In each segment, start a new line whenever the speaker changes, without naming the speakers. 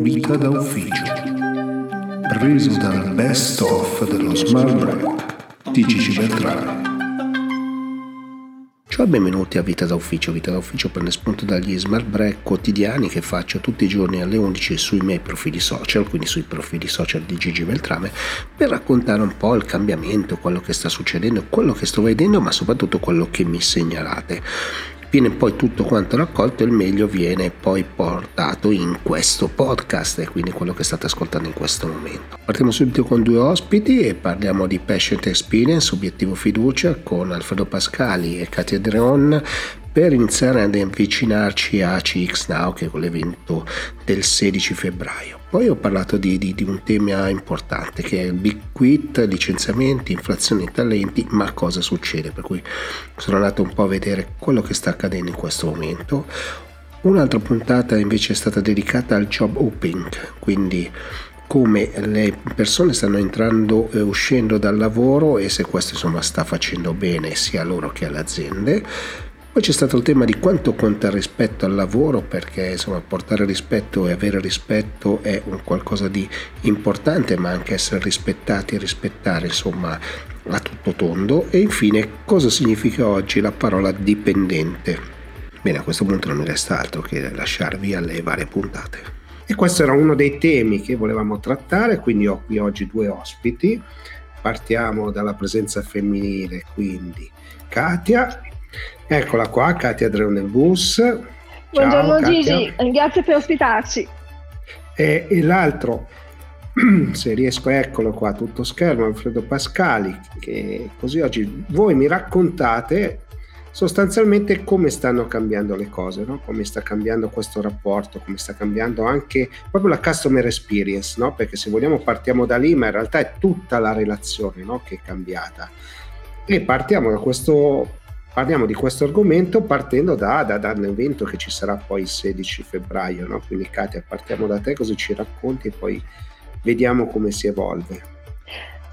Vita da ufficio. Preso dal best of dello Smart Rap di Gigi Beltrame.
Ciao e benvenuti a Vita da Ufficio. Vita da Ufficio prende spunto dagli smart break quotidiani che faccio tutti i giorni alle 11 sui miei profili social, quindi sui profili social di Gigi Beltrame, per raccontare un po' il cambiamento, quello che sta succedendo, quello che sto vedendo, ma soprattutto quello che mi segnalate viene poi tutto quanto raccolto e il meglio viene poi portato in questo podcast e quindi quello che state ascoltando in questo momento. Partiamo subito con due ospiti e parliamo di Patient Experience, obiettivo fiducia con Alfredo Pascali e Katia Dreon per iniziare ad avvicinarci a CX Now che è quell'evento del 16 febbraio. Poi ho parlato di, di, di, un tema importante che è il big quit, licenziamenti, inflazione di talenti, ma cosa succede? Per cui sono andato un po' a vedere quello che sta accadendo in questo momento. Un'altra puntata invece è stata dedicata al job opening, quindi come le persone stanno entrando e uscendo dal lavoro e se questo insomma sta facendo bene sia loro che alle aziende poi c'è stato il tema di quanto conta il rispetto al lavoro, perché insomma portare rispetto e avere rispetto è un qualcosa di importante, ma anche essere rispettati e rispettare insomma a tutto tondo. E infine cosa significa oggi la parola dipendente. Bene, a questo punto non mi resta altro che lasciarvi alle varie puntate.
E questo era uno dei temi che volevamo trattare, quindi ho qui oggi due ospiti. Partiamo dalla presenza femminile, quindi Katia Eccola qua, Katia Dreo nel bus. Ciao,
Buongiorno Katia. Gigi, grazie per ospitarci.
E, e, l'altro, se riesco, eccolo qua, tutto schermo, Alfredo Pascali, che così oggi voi mi raccontate sostanzialmente come stanno cambiando le cose, no? come sta cambiando questo rapporto, come sta cambiando anche proprio la customer experience, no? perché se vogliamo partiamo da lì, ma in realtà è tutta la relazione no? che è cambiata. E partiamo da questo parliamo di questo argomento partendo da, da, evento che ci sarà poi il 16 febbraio, no? quindi Katia partiamo da te così ci racconti e poi vediamo come si evolve.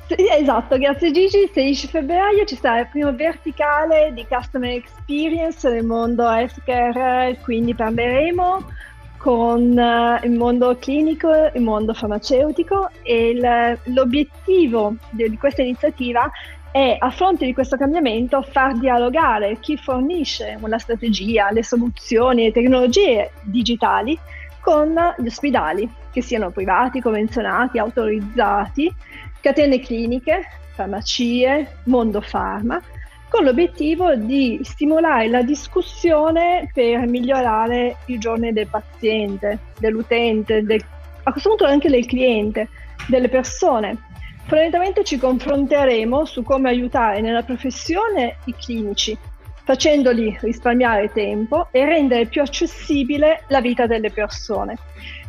Esatto, grazie Gigi. Il 16 febbraio ci sarà il primo verticale di Customer Experience nel mondo healthcare, quindi parleremo con uh, il mondo clinico, il mondo farmaceutico e l'obiettivo di, di questa iniziativa e a fronte di questo cambiamento far dialogare chi fornisce una strategia, le soluzioni, le tecnologie digitali con gli ospedali, che siano privati, convenzionati, autorizzati, catene cliniche, farmacie, mondo farma, con l'obiettivo di stimolare la discussione per migliorare i giorni del paziente, dell'utente, del, a questo punto anche del cliente, delle persone Fondamentalmente ci confronteremo su come aiutare nella professione i clinici, facendoli risparmiare tempo e rendere più accessibile la vita delle persone.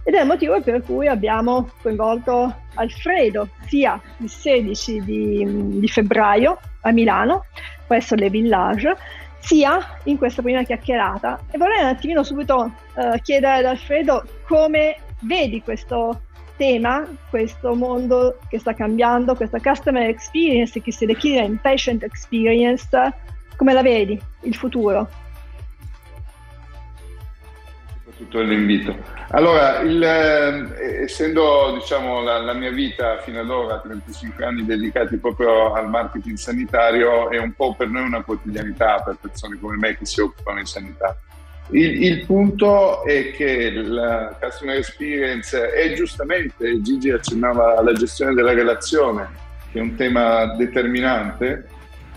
Ed è il motivo per cui abbiamo coinvolto Alfredo sia il 16 di, di febbraio a Milano, presso le Village, sia in questa prima chiacchierata. E vorrei un attimino subito uh, chiedere ad Alfredo come vedi questo tema, questo mondo che sta cambiando, questa customer experience che si declina in patient experience, come la vedi, il futuro?
Soprattutto l'invito. Allora, il, eh, essendo diciamo, la, la, mia vita fino ad ora, 35 anni dedicati proprio al marketing sanitario, è un po' per noi una quotidianità per persone come me che si occupano di sanità. Il, il, punto è che la customer experience è giustamente, Gigi accennava alla gestione della relazione, che è un tema determinante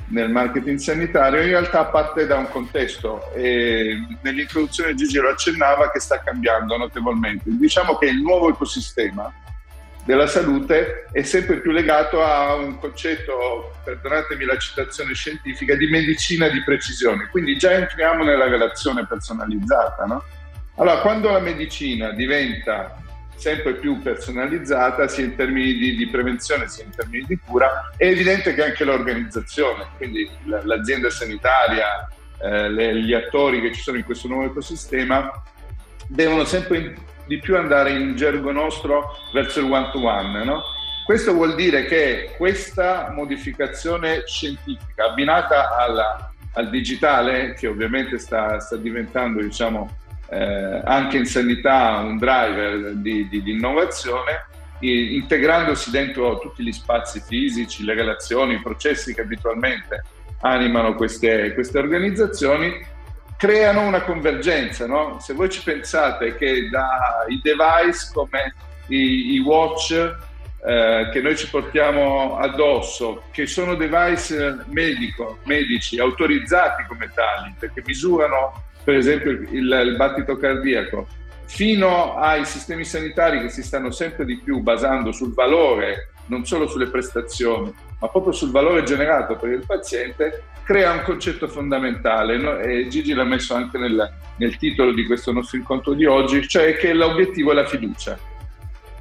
nel marketing sanitario, in realtà parte da un contesto e nell'introduzione Gigi lo accennava che sta cambiando notevolmente. Diciamo che il nuovo ecosistema della salute è sempre più legato a un concetto, perdonatemi la citazione scientifica, di medicina di precisione. Quindi già entriamo nella relazione personalizzata. No? Allora, quando la medicina diventa sempre più personalizzata, sia in termini di, di, prevenzione sia in termini di cura, è evidente che anche l'organizzazione, quindi l'azienda sanitaria, eh, le, gli attori che ci sono in questo nuovo ecosistema, devono sempre di più andare in gergo nostro verso il one-to-one. No? Questo vuol dire che questa modificazione scientifica abbinata alla, al digitale, che ovviamente sta, sta diventando diciamo, eh, anche in sanità un driver di, di, di innovazione, integrandosi dentro tutti gli spazi fisici, le relazioni, i processi che abitualmente animano queste, queste organizzazioni, creano una convergenza. No? Se voi ci pensate che dai device come i, i watch eh, che noi ci portiamo addosso, che sono device medico, medici autorizzati come tali, perché misurano per esempio il, il battito cardiaco, fino ai sistemi sanitari che si stanno sempre di più basando sul valore, non solo sulle prestazioni, ma proprio sul valore generato per il paziente, crea un concetto fondamentale no? e Gigi l'ha messo anche nel, nel titolo di questo nostro incontro di oggi, cioè che l'obiettivo è la fiducia.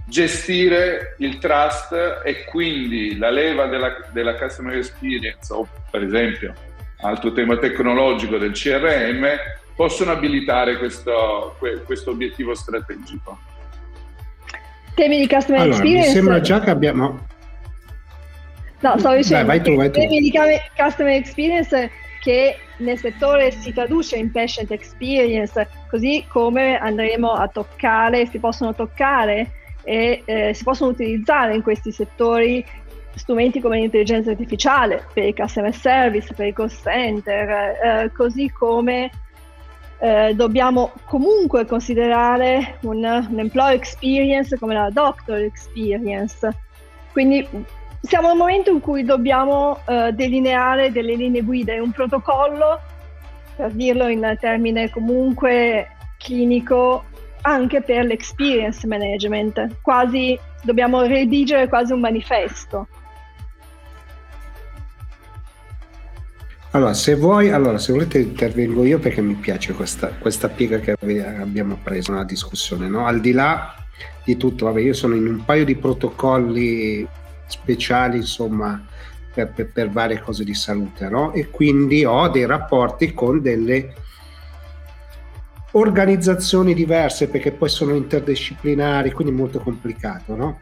Gestire il trust e quindi la leva della, della customer experience o per esempio altro tema tecnologico del CRM possono abilitare questo, questo obiettivo strategico.
Temi di customer
allora,
experience.
Mi sembra già che abbiamo.
No, stavo dicendo
Dai, vai tu, vai tu.
di customer experience che nel settore si traduce in patient experience, così come andremo a toccare, si possono toccare e eh, si possono utilizzare in questi settori strumenti come l'intelligenza artificiale per il customer service, per i call center, eh, così come eh, dobbiamo comunque considerare un, un employee experience come la doctor experience. Quindi siamo al momento in cui dobbiamo eh, delineare delle linee guida e un protocollo, per dirlo in termine comunque clinico, anche per l'experience management. Quasi dobbiamo redigere quasi un manifesto.
Allora, se vuoi, allora, se volete intervengo io perché mi piace questa, questa piega che abbiamo preso nella discussione, no? Al di là di tutto, vabbè, io sono in un paio di protocolli speciali, insomma, per, per, per varie cose di salute, no? E quindi ho dei rapporti con delle organizzazioni diverse perché poi sono interdisciplinari, quindi molto complicato, no?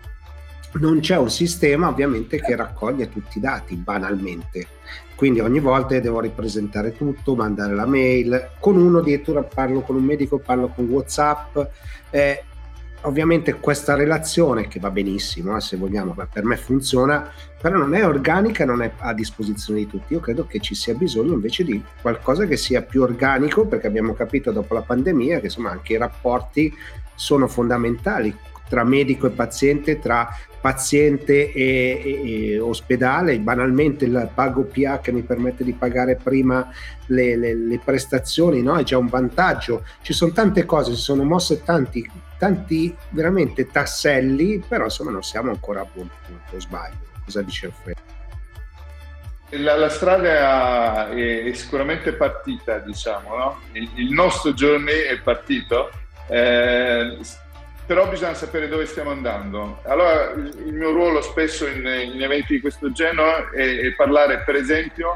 non c'è un sistema ovviamente che raccoglie tutti i dati banalmente quindi ogni volta devo ripresentare tutto mandare la mail con uno addirittura parlo con un medico parlo con whatsapp eh, ovviamente questa relazione che va benissimo eh, se vogliamo per me funziona però non è organica non è a disposizione di tutti. Io credo che ci sia bisogno invece di qualcosa che sia più organico perché abbiamo capito dopo la pandemia che insomma anche i rapporti sono fondamentali tra medico e paziente, tra paziente e, e, e, ospedale, banalmente il pago PA che mi permette di pagare prima le, le, le, prestazioni, no? è già un vantaggio. Ci sono tante cose, si sono mosse tanti, tanti veramente tasselli, però insomma non siamo ancora a buon punto, sbaglio. Cosa dice Alfredo?
La, la, strada è, è, sicuramente partita, diciamo, no? il, il, nostro journey è partito. Eh, però bisogna sapere dove stiamo andando. Allora il, mio ruolo spesso in, in, eventi di questo genere è, è, parlare per esempio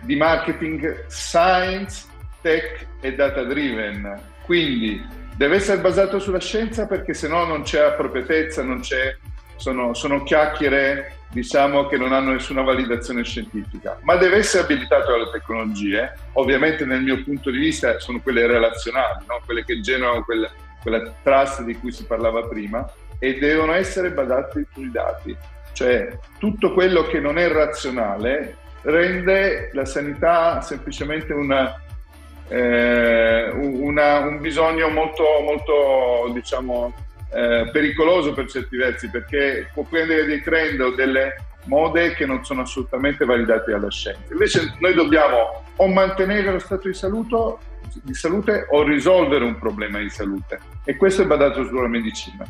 di marketing science, tech e data driven. Quindi deve essere basato sulla scienza perché se no non c'è appropriatezza, non c'è, sono, sono chiacchiere diciamo che non hanno nessuna validazione scientifica, ma deve essere abilitato alle tecnologie, ovviamente nel mio punto di vista sono quelle relazionali, no? quelle che generano quel, quella trust di cui si parlava prima, e devono essere basati sui dati. Cioè tutto quello che non è razionale rende la sanità semplicemente una, eh, una, un bisogno molto, molto diciamo, eh, pericoloso per certi versi, perché può prendere dei trend o delle mode che non sono assolutamente validate dalla scienza. Invece noi dobbiamo o mantenere lo stato di salute di salute o risolvere un problema di salute e questo è basato sulla medicina.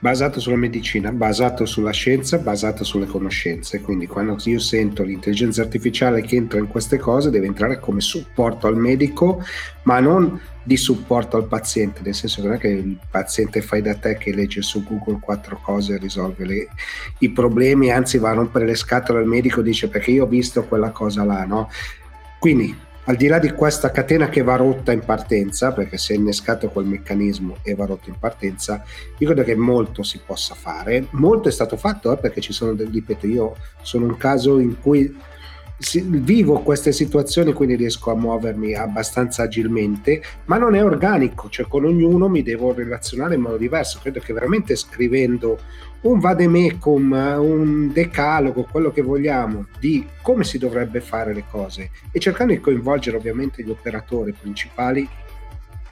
Basato sulla medicina, basato sulla scienza, basato sulle conoscenze. Quindi quando io sento l'intelligenza artificiale che entra in queste cose, deve entrare come supporto al medico, ma non di supporto al paziente, nel senso che non è che il paziente fai da te che legge su Google quattro cose e risolve le, i problemi, anzi va a rompere le scatole al medico e dice perché io ho visto quella cosa là, no? Quindi al di là di questa catena che va rotta in partenza, perché si è innescato quel meccanismo e va rotto in partenza, io credo che molto si possa fare. Molto è stato fatto eh, perché ci sono, ripeto, io sono un caso in cui vivo queste situazioni, quindi riesco a muovermi abbastanza agilmente, ma non è organico, cioè con ognuno mi devo relazionare in modo diverso. Credo che veramente scrivendo un vademecum, un decalogo, quello che vogliamo, di come si dovrebbe fare le cose e cercando di coinvolgere ovviamente gli operatori principali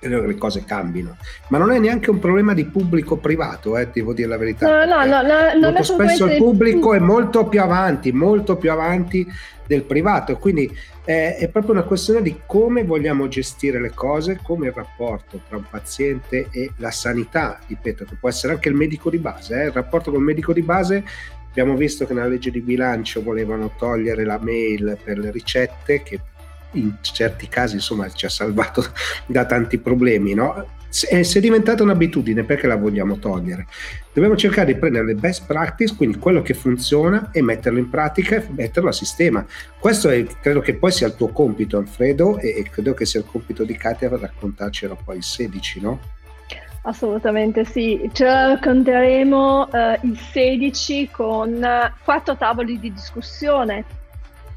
credo che le cose cambino. Ma non è neanche un problema di pubblico-privato, eh, devo dire la verità.
No, no, no, no
molto spesso il pubblico è molto più avanti, molto più avanti del privato, quindi eh, è proprio una questione di come vogliamo gestire le cose, come il rapporto tra un paziente e la sanità, ripeto, che può essere anche il medico di base, eh, il rapporto con il medico di base Abbiamo visto che nella legge di bilancio volevano togliere la mail per le ricette, che in certi casi insomma ci ha salvato da tanti problemi, no? Se è diventata un'abitudine, perché la vogliamo togliere? Dobbiamo cercare di prendere le best practice, quindi quello che funziona, e metterlo in pratica e metterlo a sistema. Questo è, credo che poi sia il tuo compito, Alfredo, e, credo che sia il compito di Katia raccontarcelo poi il 16, no?
Assolutamente sì, ce la racconteremo eh, il 16 con quattro tavoli di discussione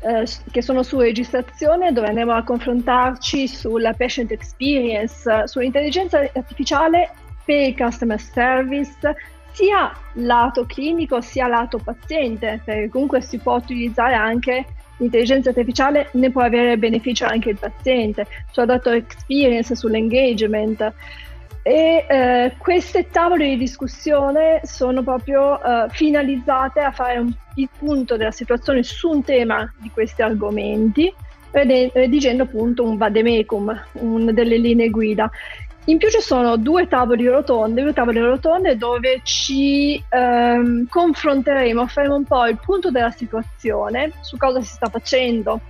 eh, che sono su registrazione dove andremo a confrontarci sulla patient experience, sull'intelligenza artificiale per il customer service, sia lato clinico sia lato paziente, perché comunque si può utilizzare anche l'intelligenza artificiale, ne può avere beneficio anche il paziente, sulla data experience, sull'engagement. E eh, queste tavole di discussione sono proprio eh, finalizzate a fare un, il punto della situazione su un tema di questi argomenti, redigendo appunto un vademecum, un, delle linee guida. In più ci sono due tavoli rotonde, due tavole rotonde dove ci ehm, confronteremo, faremo un po' il punto della situazione, su cosa si sta facendo,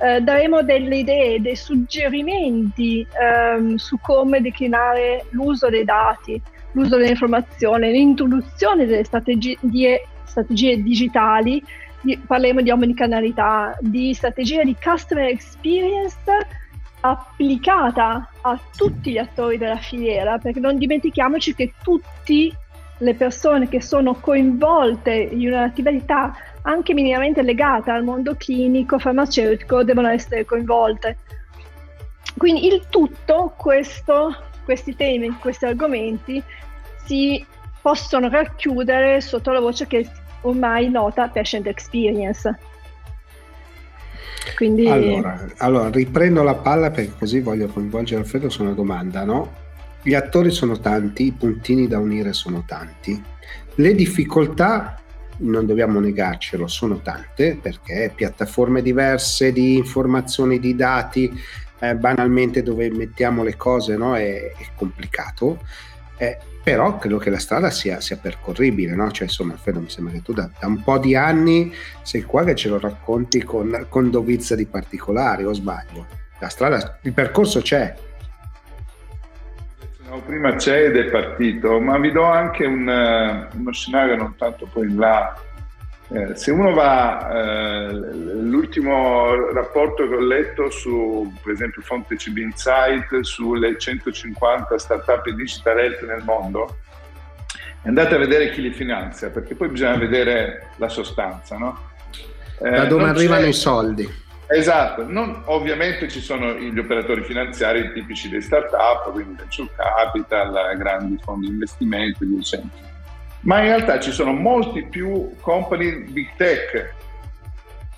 eh, daremo delle idee, dei suggerimenti ehm, su come declinare l'uso dei dati, l'uso dell'informazione, l'introduzione delle strategie, strategie digitali, di, parleremo di omnicanalità, di strategia di customer experience applicata a tutti gli attori della filiera, perché non dimentichiamoci che tutte le persone che sono coinvolte in un'attività anche minimamente legate al mondo clinico, farmaceutico, devono essere coinvolte. Quindi il tutto, questo, questi temi, questi argomenti si possono racchiudere sotto la voce che ormai nota patient experience.
Quindi... Allora, allora, riprendo la palla perché così voglio coinvolgere Alfredo su una domanda, no? Gli attori sono tanti, i puntini da unire sono tanti, le difficoltà non dobbiamo negarcelo, sono tante perché piattaforme diverse di informazioni, di dati, eh, banalmente dove mettiamo le cose no? è, è, complicato, eh, però credo che la strada sia, sia percorribile, no? cioè insomma Alfredo mi sembra che tu da, da, un po' di anni sei qua che ce lo racconti con, con dovizia di particolari o sbaglio? La strada, il percorso c'è,
No, prima c'è ed è partito, ma vi do anche un, uh, uno scenario non tanto poi in là. Eh, se uno va, eh, l'ultimo rapporto che ho letto su, per esempio, Fonte CB Insight sulle 150 startup digital health nel mondo, andate a vedere chi li finanzia, perché poi bisogna vedere la sostanza, no?
Eh, da dove arrivano i soldi?
Esatto, non, ovviamente ci sono gli operatori finanziari tipici dei start-up, quindi venture capital, grandi fondi di investimento via Ma in realtà ci sono molti più company big tech,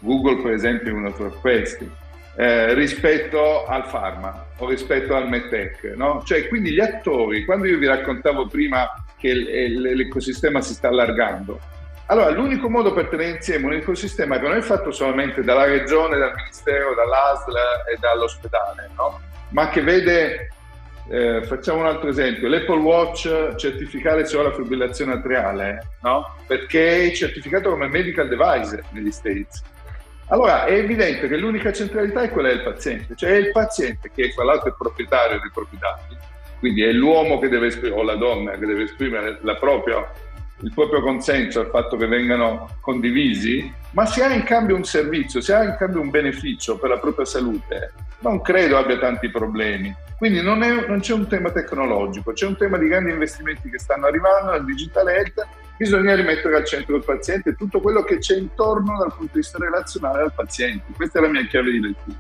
Google per esempio è uno tra questi, eh, rispetto al pharma o rispetto al medtech. No? Cioè, quindi gli attori, quando io vi raccontavo prima che l'ecosistema si sta allargando, allora, l'unico modo per tenere insieme un ecosistema che non è fatto solamente dalla regione, dal ministero, dall'ASL e dall'ospedale, no? ma che vede, eh, facciamo un altro esempio, l'Apple Watch certificare solo la fibrillazione atriale, no? perché è certificato come medical device negli States. Allora è evidente che l'unica centralità è quella del paziente, cioè è il paziente che tra l'altro è proprietario dei propri dati, quindi è l'uomo che deve esprimere, o la donna che deve esprimere la propria il proprio consenso al fatto che vengano condivisi, ma se ha in cambio un servizio, se ha in cambio un beneficio per la propria salute, non credo abbia tanti problemi. Quindi non, è, non c'è un tema tecnologico, c'è un tema di grandi investimenti che stanno arrivando nel digital health bisogna rimettere al centro il paziente tutto quello che c'è intorno dal punto di vista relazionale al paziente. Questa è la mia chiave di lettura.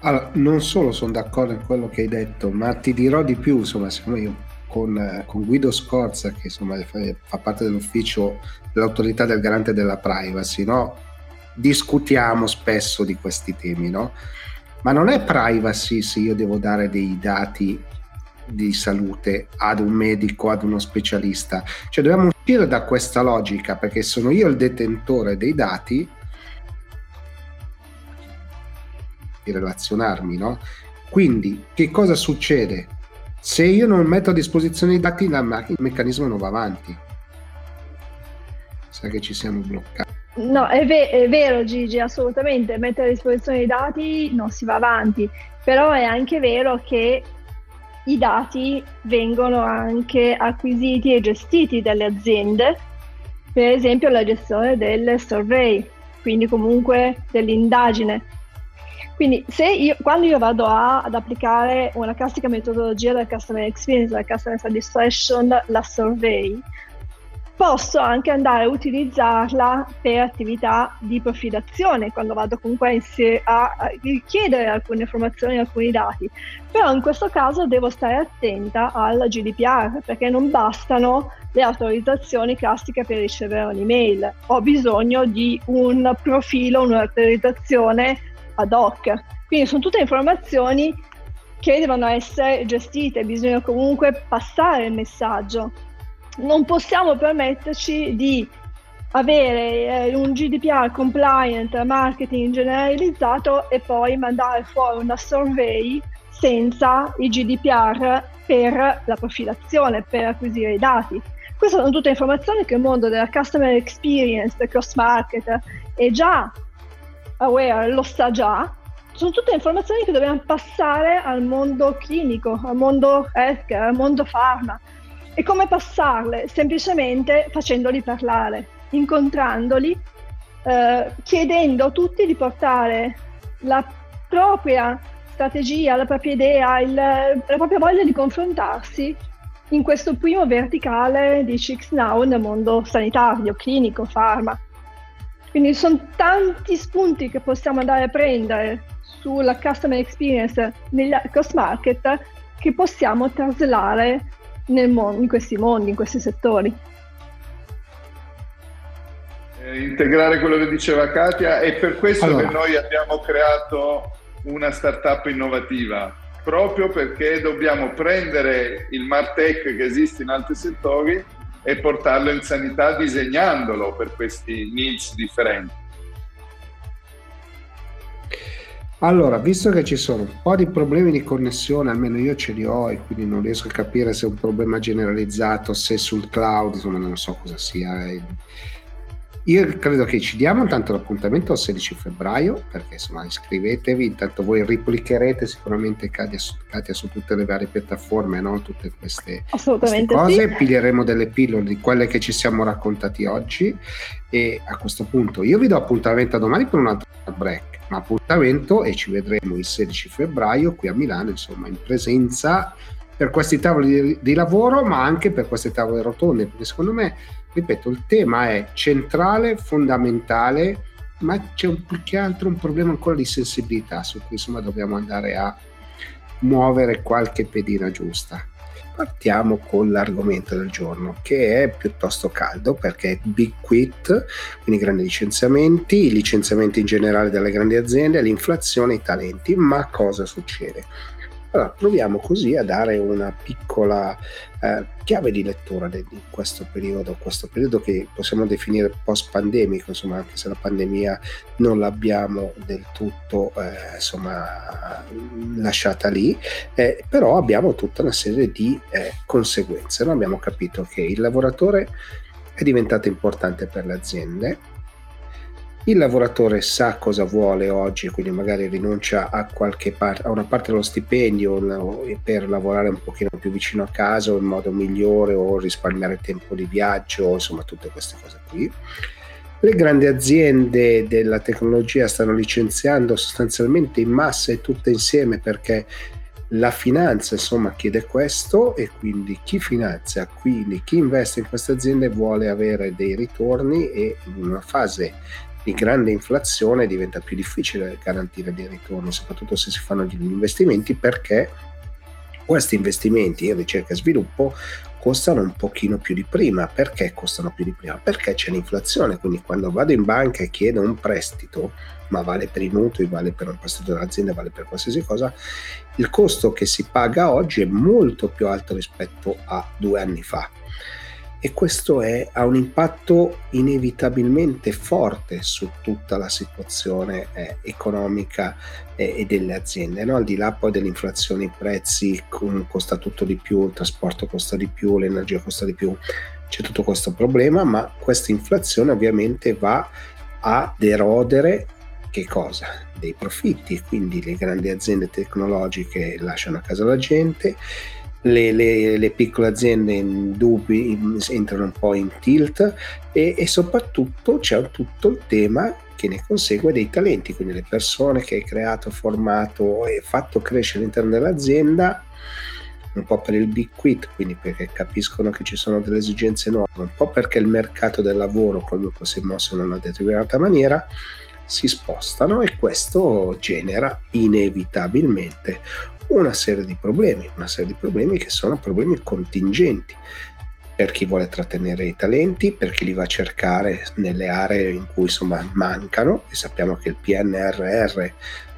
Allora, non solo sono d'accordo con quello che hai detto, ma ti dirò di più, insomma, siccome io con, con Guido Scorza, che insomma fa parte dell'ufficio dell'autorità del garante della privacy, no? discutiamo spesso di questi temi, no? Ma non è privacy se io devo dare dei dati di salute ad un medico, ad uno specialista. Cioè dobbiamo uscire da questa logica perché sono io il detentore dei dati di relazionarmi, no? Quindi che cosa succede? Se io non metto a disposizione i dati, il meccanismo non va avanti. Sa che ci siamo bloccati.
No, è, ve- è, vero Gigi, assolutamente, mettere a disposizione i dati non si va avanti, però è anche vero che i dati vengono anche acquisiti e gestiti dalle aziende, per esempio la gestione del survey, quindi comunque dell'indagine. Quindi io, quando io vado a, ad applicare una classica metodologia del customer experience, la customer satisfaction, la survey, posso anche andare a utilizzarla per attività di profilazione, quando vado comunque a, a richiedere alcune informazioni, alcuni dati. Però in questo caso devo stare attenta al GDPR, perché non bastano le autorizzazioni classiche per ricevere un'email. Ho bisogno di un profilo, un'autorizzazione ad hoc. Quindi sono tutte informazioni che devono essere gestite, bisogna comunque passare il messaggio non possiamo permetterci di avere eh, un GDPR compliant marketing generalizzato e poi mandare fuori una survey senza il GDPR per la profilazione, per acquisire i dati. Queste sono tutte informazioni che il mondo della customer experience, del cross market è già aware, lo sa già. Sono tutte informazioni che dobbiamo passare al mondo clinico, al mondo healthcare, al mondo pharma. E come passarle? Semplicemente facendoli parlare, incontrandoli, eh, chiedendo a tutti di portare la propria strategia, la propria idea, il, la propria voglia di confrontarsi in questo primo verticale di Chicks Now nel mondo sanitario, clinico, pharma. Quindi sono tanti spunti che possiamo andare a prendere sulla customer experience negli cross market che possiamo traslare mondo, in questi mondi, in questi settori.
Eh, integrare quello che diceva Katia è per questo allora. che noi abbiamo creato una startup innovativa, proprio perché dobbiamo prendere il Martech che esiste in altri settori e portarlo in sanità disegnandolo per questi needs differenti.
Allora, visto che ci sono un po' di problemi di connessione, almeno io ce li ho e quindi non riesco a capire se è un problema generalizzato, se sul cloud, insomma non so cosa sia. Eh. Io credo che ci diamo intanto l'appuntamento al 16 febbraio, perché insomma iscrivetevi, intanto voi replicherete sicuramente Katia su, Katia su tutte le varie piattaforme, no? tutte queste, queste cose, sì. piglieremo delle pillole di quelle che ci siamo raccontati oggi e a questo punto io vi do appuntamento a domani per un altro break ma appuntamento e ci vedremo il 16 febbraio qui a Milano, insomma, in presenza per questi tavoli di, di lavoro, ma anche per queste tavole rotonde, perché secondo me, ripeto, il tema è centrale, fondamentale, ma c'è un, più che altro un problema ancora di sensibilità su cui insomma dobbiamo andare a muovere qualche pedina giusta partiamo con l'argomento del giorno che è piuttosto caldo perché Big Quit, quindi grandi licenziamenti, i licenziamenti in generale delle grandi aziende, l'inflazione, i talenti. Ma cosa succede? Allora, proviamo così a dare una piccola eh, chiave di lettura di, questo periodo, questo periodo che possiamo definire post-pandemico, insomma, anche se la pandemia non l'abbiamo del tutto eh, insomma, lasciata lì, eh, però abbiamo tutta una serie di eh, conseguenze. Noi abbiamo capito che il lavoratore è diventato importante per le aziende, il lavoratore sa cosa vuole oggi, quindi magari rinuncia a, par- a una parte dello stipendio per lavorare un pochino più vicino a casa o in modo migliore o risparmiare tempo di viaggio, insomma tutte queste cose qui. Le grandi aziende della tecnologia stanno licenziando sostanzialmente in massa e tutte insieme perché La finanza insomma chiede questo e quindi chi finanzia, quindi chi investe in queste aziende vuole avere dei ritorni e in una fase di grande inflazione diventa più difficile garantire dei ritorni, soprattutto se si fanno degli investimenti perché questi investimenti in ricerca e sviluppo costano un pochino più di prima. Perché costano più di prima? Perché c'è l'inflazione, quindi quando vado in banca e chiedo un prestito, ma vale per i mutui, vale per un prestito dell'azienda, vale per qualsiasi cosa, il costo che si paga oggi è molto più alto rispetto a due anni fa e questo è, ha un impatto inevitabilmente forte su tutta la situazione eh, economica eh, e delle aziende. No? Al di là poi dell'inflazione, i prezzi costa tutto di più, il trasporto costa di più, l'energia costa di più, c'è tutto questo problema, ma questa inflazione ovviamente va ad erodere che cosa? Dei profitti, quindi le grandi aziende tecnologiche lasciano a casa la gente le, le, le, piccole aziende in dubbi entrano un po' in tilt e, e, soprattutto c'è tutto il tema che ne consegue dei talenti, quindi le persone che hai creato, formato e fatto crescere all'interno dell'azienda un po' per il big quit, quindi perché capiscono che ci sono delle esigenze nuove, un po' perché il mercato del lavoro comunque si è mosso in una determinata maniera, si spostano e questo genera inevitabilmente una serie di problemi, una serie di problemi che sono problemi contingenti. Per chi vuole trattenere i talenti, per chi li va a cercare nelle aree in cui insomma mancano e sappiamo che il PNRR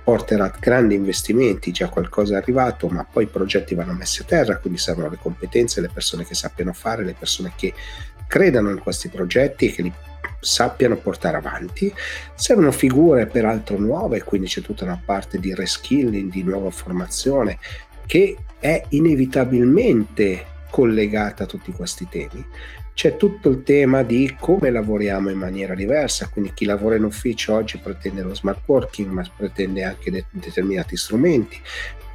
porterà grandi investimenti, già qualcosa è arrivato, ma poi i progetti vanno messi a terra, quindi servono le competenze, le persone che sappiano fare, le persone che credano in questi progetti e che li sappiano portare avanti. Servono figure peraltro nuove, quindi c'è tutta una parte di reskilling, di nuova formazione che è inevitabilmente collegata a tutti questi temi. C'è tutto il tema di come lavoriamo in maniera diversa, quindi chi lavora in ufficio oggi pretende lo smart working, ma pretende anche de- determinati strumenti,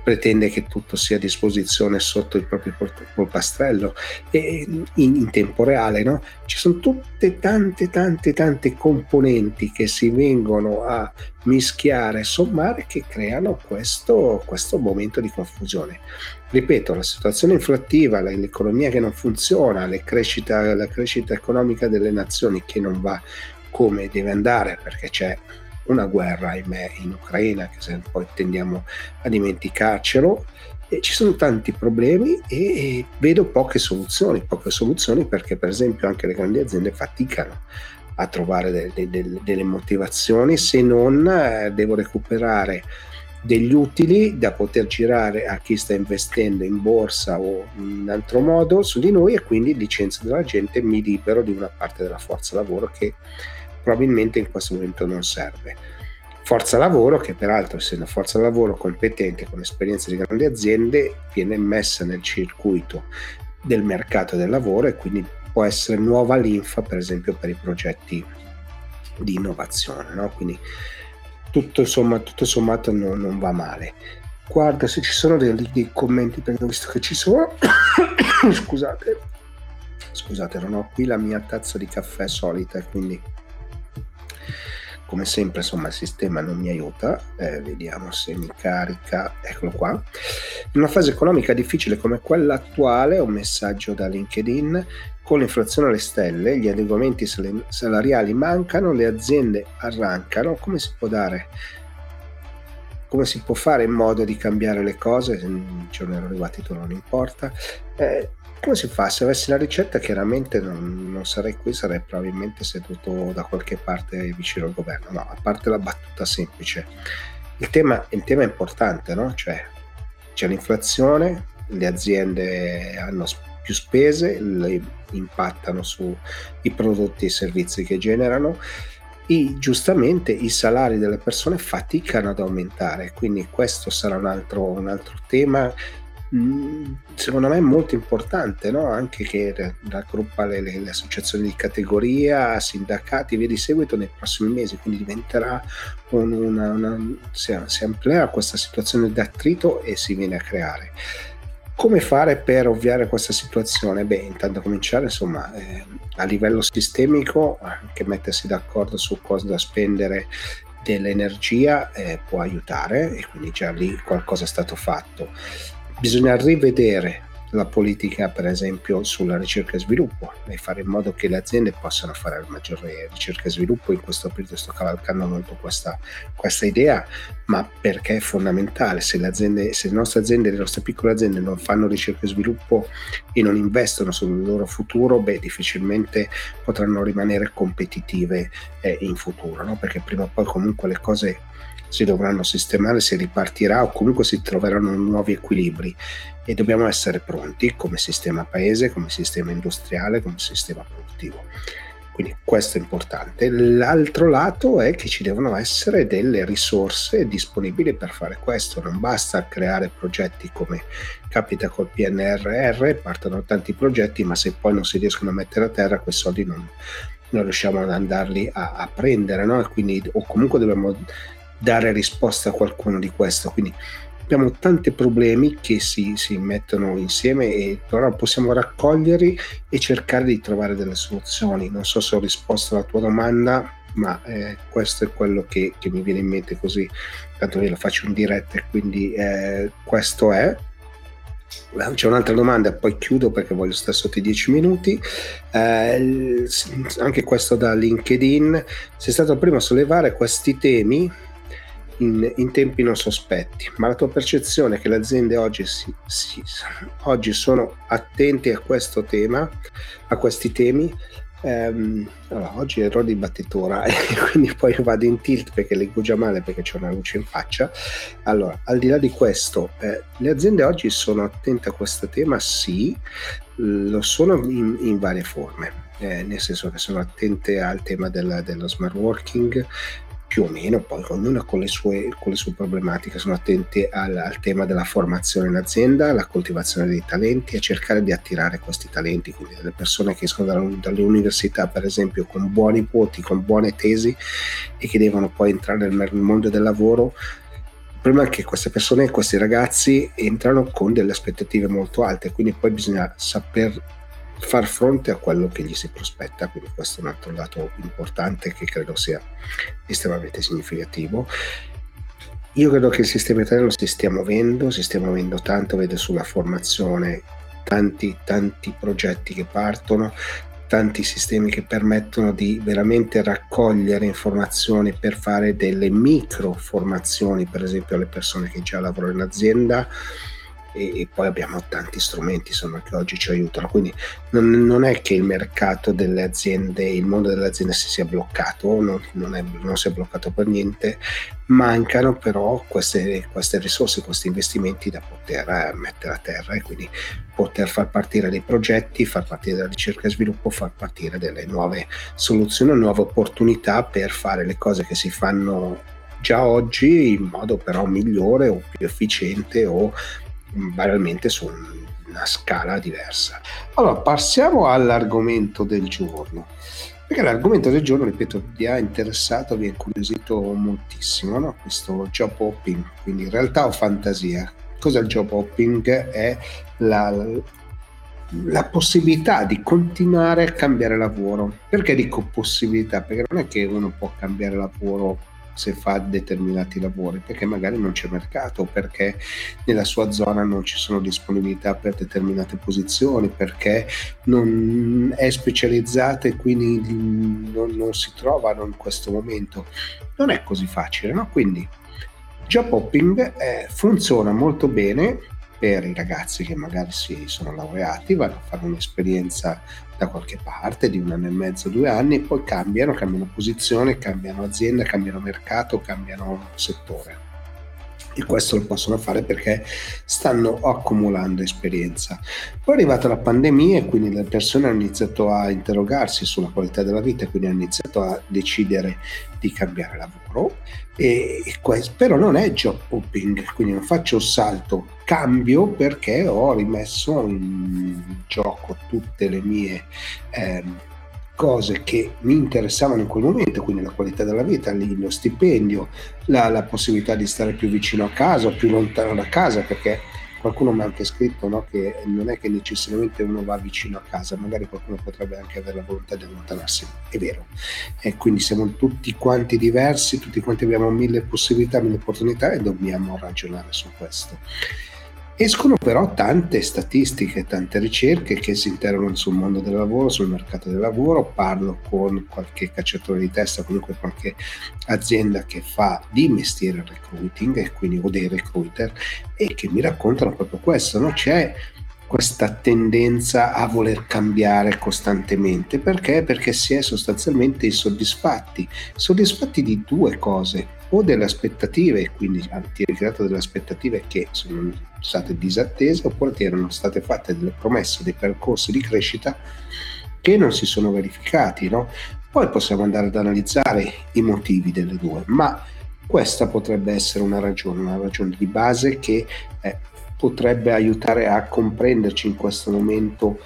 pretende che tutto sia a disposizione sotto il proprio polpastrello e in, in tempo reale, no? Ci sono tutte tante tante tante componenti che si vengono a mischiare, sommare che creano questo, questo momento di confusione. Ripeto, la situazione inflattiva, l'economia che non funziona, crescita, la crescita economica delle nazioni che non va come deve andare perché c'è una guerra, ahimè, in Ucraina, che se poi tendiamo a dimenticarcelo. E ci sono tanti problemi e vedo poche soluzioni, poche soluzioni perché per esempio anche le grandi aziende faticano a trovare de- de- delle motivazioni se non eh, devo recuperare degli utili da poter girare a chi sta investendo in borsa o in altro modo su di noi e quindi licenza della gente mi libero di una parte della forza lavoro che probabilmente in questo momento non serve. Forza lavoro che peraltro essendo forza lavoro competente con esperienza di grandi aziende viene messa nel circuito del mercato del lavoro e quindi può essere nuova linfa per esempio per i progetti di innovazione. No? Quindi tutto, insomma, tutto sommato non, non, va male. Guarda se ci sono dei, dei commenti perché ho visto che ci sono. scusate, scusate, non ho qui la mia tazza di caffè solita quindi come sempre insomma il sistema non mi aiuta eh, vediamo se mi carica eccolo qua. In una fase economica difficile come quella attuale un messaggio da LinkedIn con l'inflazione alle stelle gli adeguamenti salariali mancano le aziende arrancano come si può dare come si può fare in modo di cambiare le cose il giorno ero arrivati tu non importa eh, come si fa? Se avessi la ricetta chiaramente non, non, sarei qui, sarei probabilmente seduto da qualche parte vicino al governo. No, a parte la battuta semplice. Il tema, il tema è importante, no? Cioè c'è l'inflazione, le aziende hanno più spese, le impattano sui prodotti e servizi che generano. E giustamente i salari delle persone faticano ad aumentare, quindi questo sarà un altro, un altro tema Mm, secondo me molto importante no? anche che raggruppa le, le, le, associazioni di categoria, sindacati via di seguito nei prossimi mesi, quindi diventerà un, una, una, si, si amplierà questa situazione di attrito e si viene a creare. Come fare per ovviare questa situazione? Beh, intanto cominciare insomma eh, a livello sistemico, anche mettersi d'accordo su cosa spendere dell'energia eh, può aiutare e quindi già lì qualcosa è stato fatto. Bisogna rivedere la politica per esempio sulla ricerca e sviluppo e fare in modo che le aziende possano fare maggiore ricerca e sviluppo. In questo periodo sto cavalcando molto questa, questa idea ma perché è fondamentale. Se le, aziende, se le nostre aziende le nostre piccole aziende non fanno ricerca e sviluppo e non investono sul loro futuro beh difficilmente potranno rimanere competitive eh, in futuro no? perché prima o poi comunque le cose si dovranno sistemare, si ripartirà o comunque si troveranno nuovi equilibri e dobbiamo essere pronti come sistema paese, come sistema industriale, come sistema produttivo. Quindi questo è importante. L'altro lato è che ci devono essere delle risorse disponibili per fare questo. Non basta creare progetti come capita col PNRR, partono tanti progetti, ma se poi non si riescono a mettere a terra, quei soldi non, non riusciamo ad andarli a, a prendere. No? Quindi, o comunque dobbiamo dare risposta a qualcuno di questo. Quindi abbiamo tanti problemi che si, si mettono insieme e però possiamo raccoglierli e cercare di trovare delle soluzioni. Non so se ho risposto alla tua domanda, ma eh, questo è quello che, che, mi viene in mente così, tanto io lo faccio in diretta, quindi eh, questo è. C'è un'altra domanda, poi chiudo perché voglio stare sotto i 10 minuti. Eh, anche questo da LinkedIn. Sei stato il primo a sollevare questi temi in, in, tempi non sospetti, ma la tua percezione è che le aziende oggi, si, si, oggi sono attente a questo tema, a questi temi. Ehm, allora, oggi ero di battitura e quindi poi vado in tilt perché leggo già male perché c'è una luce in faccia. Allora, al di là di questo, eh, le aziende oggi sono attente a questo tema? Sì, lo sono in, in varie forme. Eh, nel senso che sono attente al tema della, dello smart working, più o meno, poi ognuna con le sue, con le sue problematiche, sono attenti al, al, tema della formazione in azienda, alla coltivazione dei talenti, a cercare di attirare questi talenti, quindi delle persone che escono dalle, dalle università, per esempio, con buoni voti, con buone tesi e che devono poi entrare nel mondo del lavoro. Il problema è che queste persone, questi ragazzi entrano con delle aspettative molto alte, quindi poi bisogna saper far fronte a quello che gli si prospetta, quindi questo è un altro dato importante che credo sia estremamente significativo. Io credo che il sistema italiano si stia muovendo, si stia muovendo tanto, vedo sulla formazione tanti, tanti progetti che partono, tanti sistemi che permettono di veramente raccogliere informazioni per fare delle micro formazioni, per esempio alle persone che già lavorano in azienda e, poi abbiamo tanti strumenti insomma, che oggi ci aiutano. Quindi non, non, è che il mercato delle aziende, il mondo delle aziende si sia bloccato, non, non, è, non si è bloccato per niente, mancano però queste, queste risorse, questi investimenti da poter eh, mettere a terra e quindi poter far partire dei progetti, far partire la ricerca e sviluppo, far partire delle nuove soluzioni, nuove opportunità per fare le cose che si fanno già oggi in modo però migliore o più efficiente o banalmente su una scala diversa. Allora, passiamo all'argomento del giorno. Perché l'argomento del giorno, ripeto, vi ha interessato, vi ha incuriosito moltissimo, no? questo job hopping, quindi realtà o fantasia. Cos'è il job hopping? È la, la possibilità di continuare a cambiare lavoro. Perché dico possibilità? Perché non è che uno può cambiare lavoro se fa determinati lavori, perché magari non c'è mercato, perché nella sua zona non ci sono disponibilità per determinate posizioni, perché non è specializzata e quindi non, non si trovano in questo momento. Non è così facile, no? Quindi job hopping eh, funziona molto bene per i ragazzi che magari si sono laureati, vanno a fare un'esperienza da qualche parte di un anno e mezzo, due anni e poi cambiano, cambiano posizione, cambiano azienda, cambiano mercato, cambiano settore. E questo lo possono fare perché stanno accumulando esperienza. Poi è arrivata la pandemia e quindi le persone hanno iniziato a interrogarsi sulla qualità della vita e quindi hanno iniziato a decidere di cambiare lavoro. E, questo, però non è job hopping, quindi non faccio il salto, cambio perché ho rimesso in gioco tutte le mie eh, cose che mi interessavano in quel momento, quindi la qualità della vita, lo stipendio, la, la, possibilità di stare più vicino a casa, più lontano da casa, perché qualcuno mi ha anche scritto no, che non è che necessariamente uno va vicino a casa, magari qualcuno potrebbe anche avere la volontà di allontanarsi, è vero. E quindi siamo tutti quanti diversi, tutti quanti abbiamo mille possibilità, mille opportunità e dobbiamo ragionare su questo. Escono però tante statistiche, tante ricerche che si interrogano sul mondo del lavoro, sul mercato del lavoro. Parlo con qualche cacciatore di testa, comunque qualche azienda che fa di mestiere recruiting e quindi o dei recruiter e che mi raccontano proprio questo. No? C'è questa tendenza a voler cambiare costantemente perché? Perché si è sostanzialmente insoddisfatti, soddisfatti di due cose o delle aspettative, quindi ti hai creato delle aspettative che sono state disattese oppure ti erano state fatte delle promesse, dei percorsi di crescita che non si sono verificati. No? Poi possiamo andare ad analizzare i motivi delle due, ma questa potrebbe essere una ragione, una ragione di base che eh, potrebbe aiutare a comprenderci in questo momento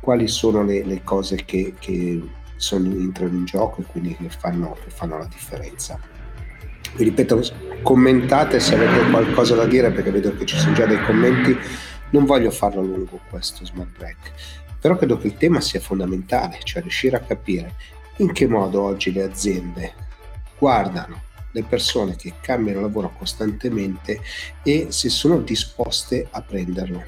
quali sono le, le cose che, che sono, entrano in gioco e quindi che fanno, che fanno la differenza vi ripeto, commentate se avete qualcosa da dire perché vedo che ci sono già dei commenti. Non voglio farlo lungo questo smart break, però credo che il tema sia fondamentale, cioè riuscire a capire in che modo oggi le aziende guardano le persone che cambiano lavoro costantemente e se sono disposte a prenderlo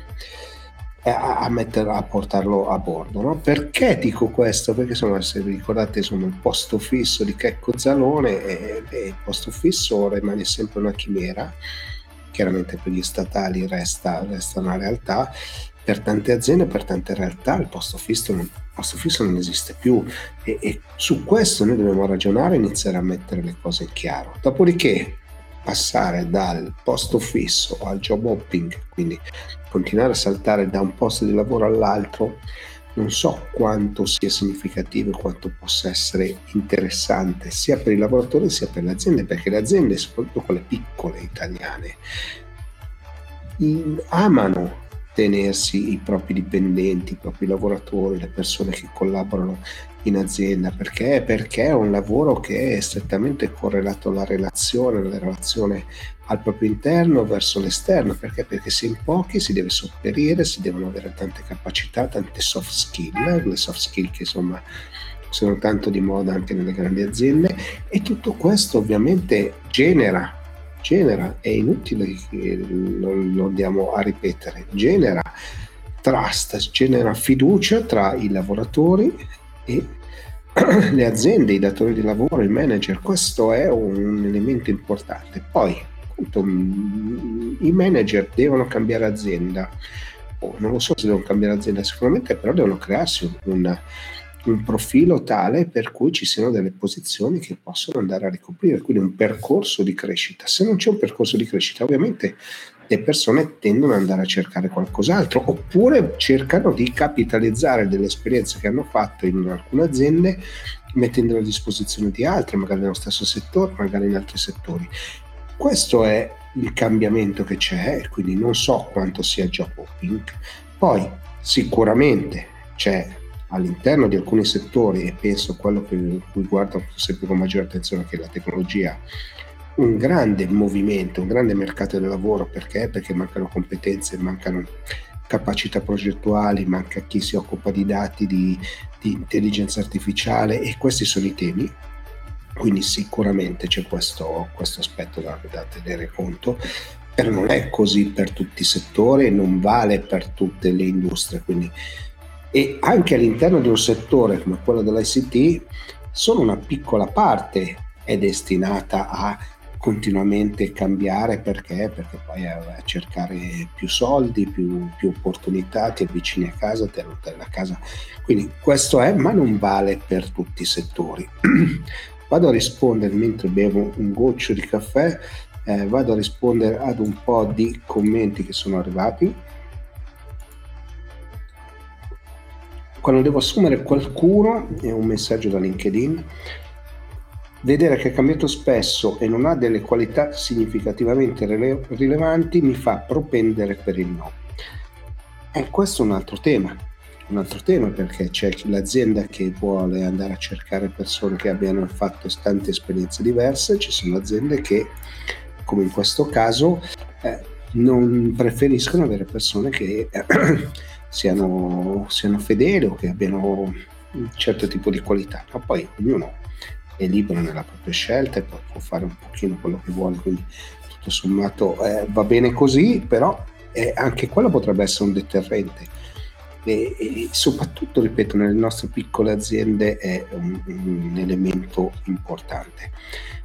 a, metterlo, a portarlo a bordo. No? Perché dico questo? Perché insomma, se vi ricordate insomma, il posto fisso di Checco Zalone, eh, eh, il posto fisso rimane sempre una chimera, chiaramente per gli statali resta, resta una realtà, per tante aziende, per tante realtà il posto fisso non, posto fisso non esiste più e, e su questo noi dobbiamo ragionare e iniziare a mettere le cose in chiaro. Dopodiché passare dal posto fisso al job hopping, quindi continuare a saltare da un posto di lavoro all'altro, non so quanto sia significativo e quanto possa essere interessante sia per i lavoratori sia per le aziende, perché le aziende, soprattutto quelle piccole italiane, amano tenersi i propri dipendenti, i propri lavoratori, le persone che collaborano in azienda. Perché? Perché è un lavoro che è strettamente correlato alla relazione, alla relazione al proprio interno verso l'esterno. Perché? Perché se in pochi si deve sopperire, si devono avere tante capacità, tante soft skill, le soft skill che insomma sono tanto di moda anche nelle grandi aziende e tutto questo ovviamente genera genera, è inutile che lo, andiamo a ripetere, genera trust, genera fiducia tra i lavoratori e le aziende, i datori di lavoro, i manager, questo è un elemento importante. Poi appunto, mm, i manager devono cambiare azienda, oh, non lo so se devono cambiare azienda, sicuramente però devono crearsi un, un profilo tale per cui ci siano delle posizioni che possono andare a ricoprire, quindi un percorso di crescita. Se non c'è un percorso di crescita, ovviamente le persone tendono ad andare a cercare qualcos'altro oppure cercano di capitalizzare delle esperienze che hanno fatto in alcune aziende mettendole a disposizione di altre, magari nello stesso settore, magari in altri settori. Questo è il cambiamento che c'è, quindi non so quanto sia job hopping. Poi sicuramente c'è all'interno di alcuni settori, e penso a quello che, cui guardo sempre con maggiore attenzione, che è la tecnologia, un grande movimento, un grande mercato del lavoro, perché? Perché mancano competenze, mancano capacità progettuali, manca chi si occupa di dati, di, di intelligenza artificiale e questi sono i temi. Quindi sicuramente c'è questo, questo aspetto da, da tenere conto, però non è così per tutti i settori non vale per tutte le industrie. Quindi e anche all'interno di un settore come quello dell'ICT solo una piccola parte è destinata a continuamente cambiare perché? Perché poi a, cercare più soldi, più, più, opportunità, ti avvicini a casa, ti allontani da casa. Quindi questo è, ma non vale per tutti i settori. vado a rispondere mentre bevo un goccio di caffè, eh, vado a rispondere ad un po' di commenti che sono arrivati. Quando devo assumere qualcuno, è un messaggio da LinkedIn, vedere che è cambiato spesso e non ha delle qualità significativamente rele- rilevanti mi fa propendere per il no. E questo è un altro tema, un altro tema perché c'è l'azienda che vuole andare a cercare persone che abbiano fatto tante esperienze diverse, ci sono aziende che, come in questo caso, eh, non preferiscono avere persone che siano, siano fedeli o che abbiano un certo tipo di qualità, ma poi ognuno è libero nella propria scelta e può fare un pochino quello che vuole, quindi tutto sommato eh, va bene così, però eh, anche quello potrebbe essere un deterrente e, e, soprattutto, ripeto, nelle nostre piccole aziende è un, un, elemento importante.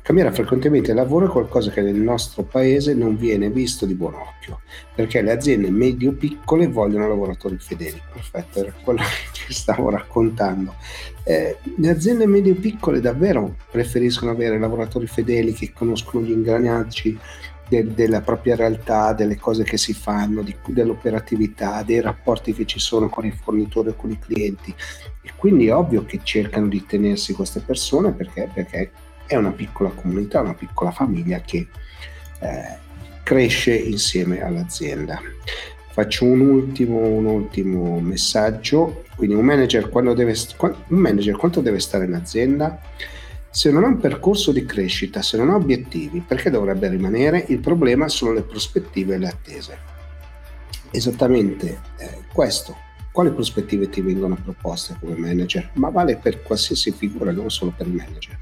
Cambiare frequentemente il lavoro è qualcosa che nel nostro paese non viene visto di buon occhio, perché le aziende medio-piccole vogliono lavoratori fedeli. Perfetto, era quello che stavo raccontando. Eh, le aziende medio-piccole davvero preferiscono avere lavoratori fedeli che conoscono gli ingranaggi de, della propria realtà, delle cose che si fanno, di, dell'operatività, dei rapporti che ci sono con i fornitori e con i clienti. E quindi è ovvio che cercano di tenersi queste persone perché, perché è una piccola comunità, una piccola famiglia che eh, cresce insieme all'azienda. Faccio un ultimo, un ultimo messaggio, quindi un manager, deve, un manager quanto deve stare in azienda? Se non ha un percorso di crescita, se non ha obiettivi, perché dovrebbe rimanere? Il problema sono le prospettive e le attese. Esattamente eh, questo. Quali prospettive ti vengono proposte come manager? Ma vale per qualsiasi figura, non solo per il manager.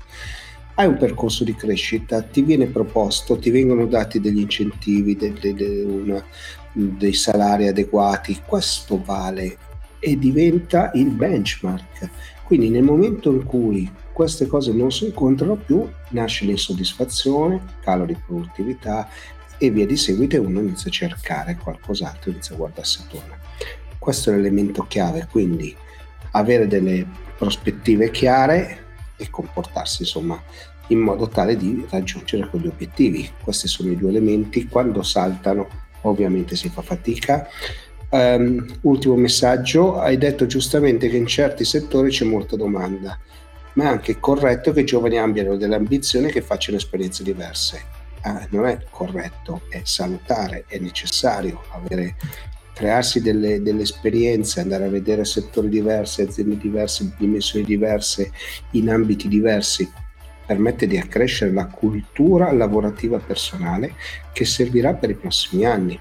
Hai un percorso di crescita, ti viene proposto, ti vengono dati degli incentivi, de, de, de una, dei salari adeguati, questo vale e diventa il benchmark. Quindi nel momento in cui queste cose non si incontrano più, nasce l'insoddisfazione, calo di produttività e via di seguito e uno inizia a cercare qualcos'altro, inizia a guardarsi attorno. Questo è l'elemento chiave, quindi avere delle prospettive chiare e comportarsi insomma in modo tale di raggiungere quegli obiettivi. Questi sono i due elementi, quando saltano ovviamente si fa fatica. Um, ultimo messaggio, hai detto giustamente che in certi settori c'è molta domanda ma è anche corretto che i giovani abbiano delle ambizioni che facciano esperienze diverse. Ah, non è corretto, è salutare, è necessario avere, crearsi delle, delle, esperienze, andare a vedere settori diversi, aziende diverse, dimensioni diverse, in ambiti diversi, permette di accrescere la cultura lavorativa personale che servirà per i prossimi anni.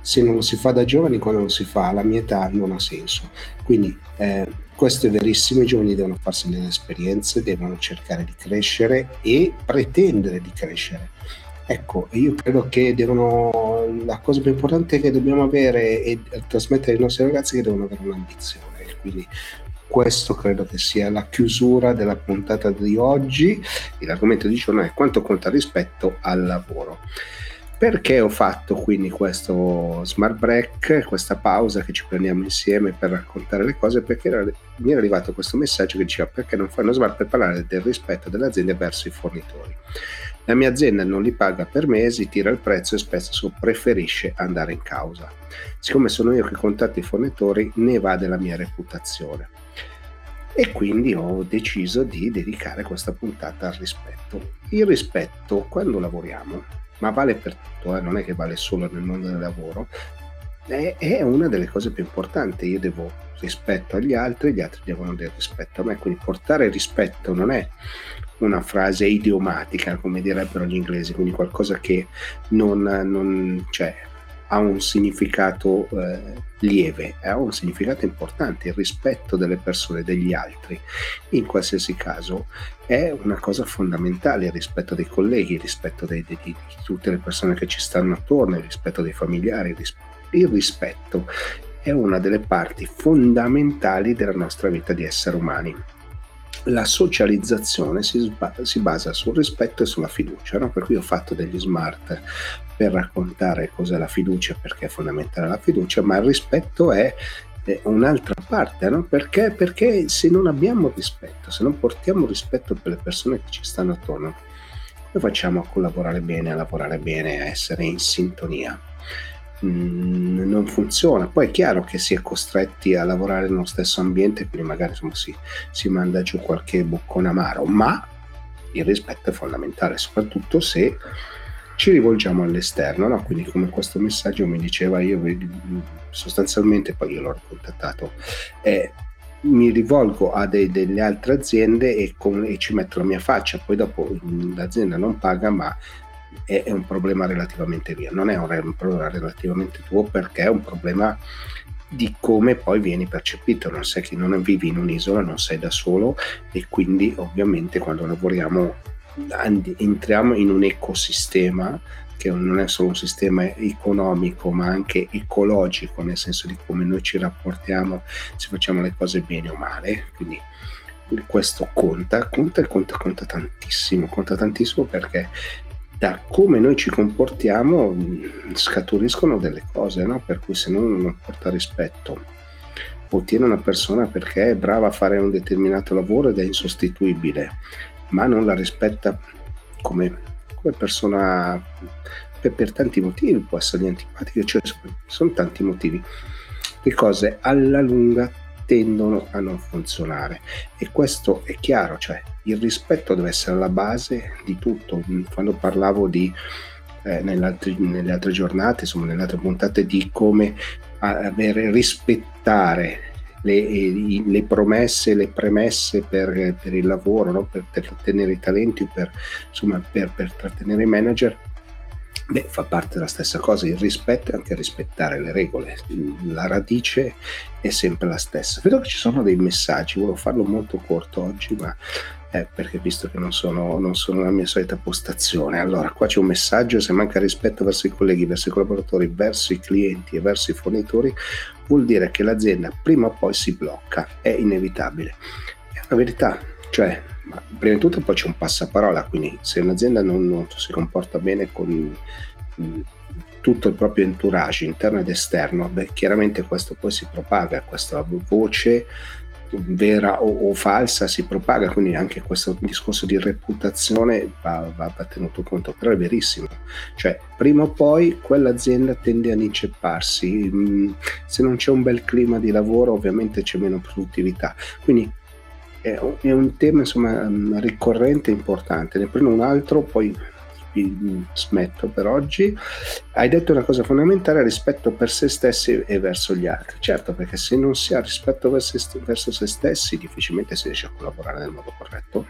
Se non lo si fa da giovani, quando lo si fa alla mia età non ha senso. Quindi eh, questo è verissimo, i giovani devono farsi delle esperienze, devono cercare di crescere e pretendere di crescere. Ecco, io credo che devono, la cosa più importante che dobbiamo avere e trasmettere ai nostri ragazzi è che devono avere un'ambizione. Quindi questo credo che sia la chiusura della puntata di oggi. L'argomento di giorno è quanto conta rispetto al lavoro. Perché ho fatto quindi questo smart break, questa pausa che ci prendiamo insieme per raccontare le cose? Perché era, mi è arrivato questo messaggio che diceva perché non fai uno smart per parlare del rispetto dell'azienda verso i fornitori. La mia azienda non li paga per mesi, tira il prezzo e spesso preferisce andare in causa. Siccome sono io che contatto i fornitori, ne va della mia reputazione. E quindi ho deciso di dedicare questa puntata al rispetto. Il rispetto, quando lavoriamo, ma vale per tutto, eh? non è che vale solo nel mondo del lavoro, è, è, una delle cose più importanti. Io devo rispetto agli altri, gli altri devono del rispetto a me, quindi portare rispetto non è una frase idiomatica, come direbbero gli inglesi, quindi qualcosa che non, non cioè, ha un significato eh, lieve, ha un significato importante, il rispetto delle persone, degli altri, in qualsiasi caso. È una cosa fondamentale, il rispetto dei colleghi, il rispetto dei, di, di, tutte le persone che ci stanno attorno, il rispetto dei familiari, il rispetto è una delle parti fondamentali della nostra vita di esseri umani la socializzazione si, si, basa sul rispetto e sulla fiducia, no? per cui ho fatto degli smart per raccontare cos'è la fiducia, perché è fondamentale la fiducia, ma il rispetto è un'altra parte, no? perché? perché se non abbiamo rispetto, se non portiamo rispetto per le persone che ci stanno attorno, come facciamo a collaborare bene, a lavorare bene, a essere in sintonia? Mm, non funziona. Poi è chiaro che si è costretti a lavorare nello stesso ambiente, quindi magari insomma, si, si manda giù qualche boccone amaro, ma il rispetto è fondamentale, soprattutto se ci rivolgiamo all'esterno, no? quindi come questo messaggio mi diceva io sostanzialmente, poi io l'ho contattato, eh, mi rivolgo a dei, delle altre aziende e, con, e, ci metto la mia faccia, poi dopo l'azienda non paga ma è, è un problema relativamente mio, non è un problema relativamente tuo perché è un problema di come poi vieni percepito, non sei che non vivi in un'isola, non sei da solo e quindi ovviamente quando lavoriamo entriamo in un ecosistema che non è solo un sistema economico ma anche ecologico, nel senso di come noi ci rapportiamo, se facciamo le cose bene o male, quindi questo conta, conta e conta, conta tantissimo, conta tantissimo perché da come noi ci comportiamo mm, scaturiscono delle cose, no? per cui se non, porta rispetto ottiene una persona perché è brava a fare un determinato lavoro ed è insostituibile, ma non la rispetta come, come persona per, per, tanti motivi, può essere antipatico, cioè sono tanti motivi. Le cose alla lunga tendono a non funzionare e questo è chiaro, cioè il rispetto deve essere la base di tutto. Quando parlavo di eh, nelle, altre, giornate, insomma nelle altre puntate di come avere rispettare le, le, promesse, le premesse per, per il lavoro, no? per, per, trattenere i talenti, per, insomma, per, per trattenere i manager, Beh, fa parte della stessa cosa, il rispetto e anche rispettare le regole, la radice è sempre la stessa. Vedo che ci sono dei messaggi, volevo farlo molto corto oggi, ma eh, perché visto che non sono, non sono la mia solita postazione. Allora, qua c'è un messaggio, se manca rispetto verso i colleghi, verso i collaboratori, verso i clienti e verso i fornitori, vuol dire che l'azienda prima o poi si blocca, è inevitabile. È una verità, cioè ma prima di tutto poi c'è un passaparola, quindi se un'azienda non, non si comporta bene con mh, tutto il proprio entourage interno ed esterno, beh, chiaramente questo poi si propaga, questa voce vera o, o, falsa si propaga, quindi anche questo discorso di reputazione va, va, va, tenuto conto, però è verissimo, cioè prima o poi quell'azienda tende ad incepparsi, se non c'è un bel clima di lavoro ovviamente c'è meno produttività, quindi è un, è un tema insomma ricorrente e importante. Ne prendo un altro, poi smetto per oggi. Hai detto una cosa fondamentale, rispetto per se stessi e verso gli altri. Certo, perché se non si ha rispetto verso, verso se stessi, difficilmente si riesce a collaborare nel modo corretto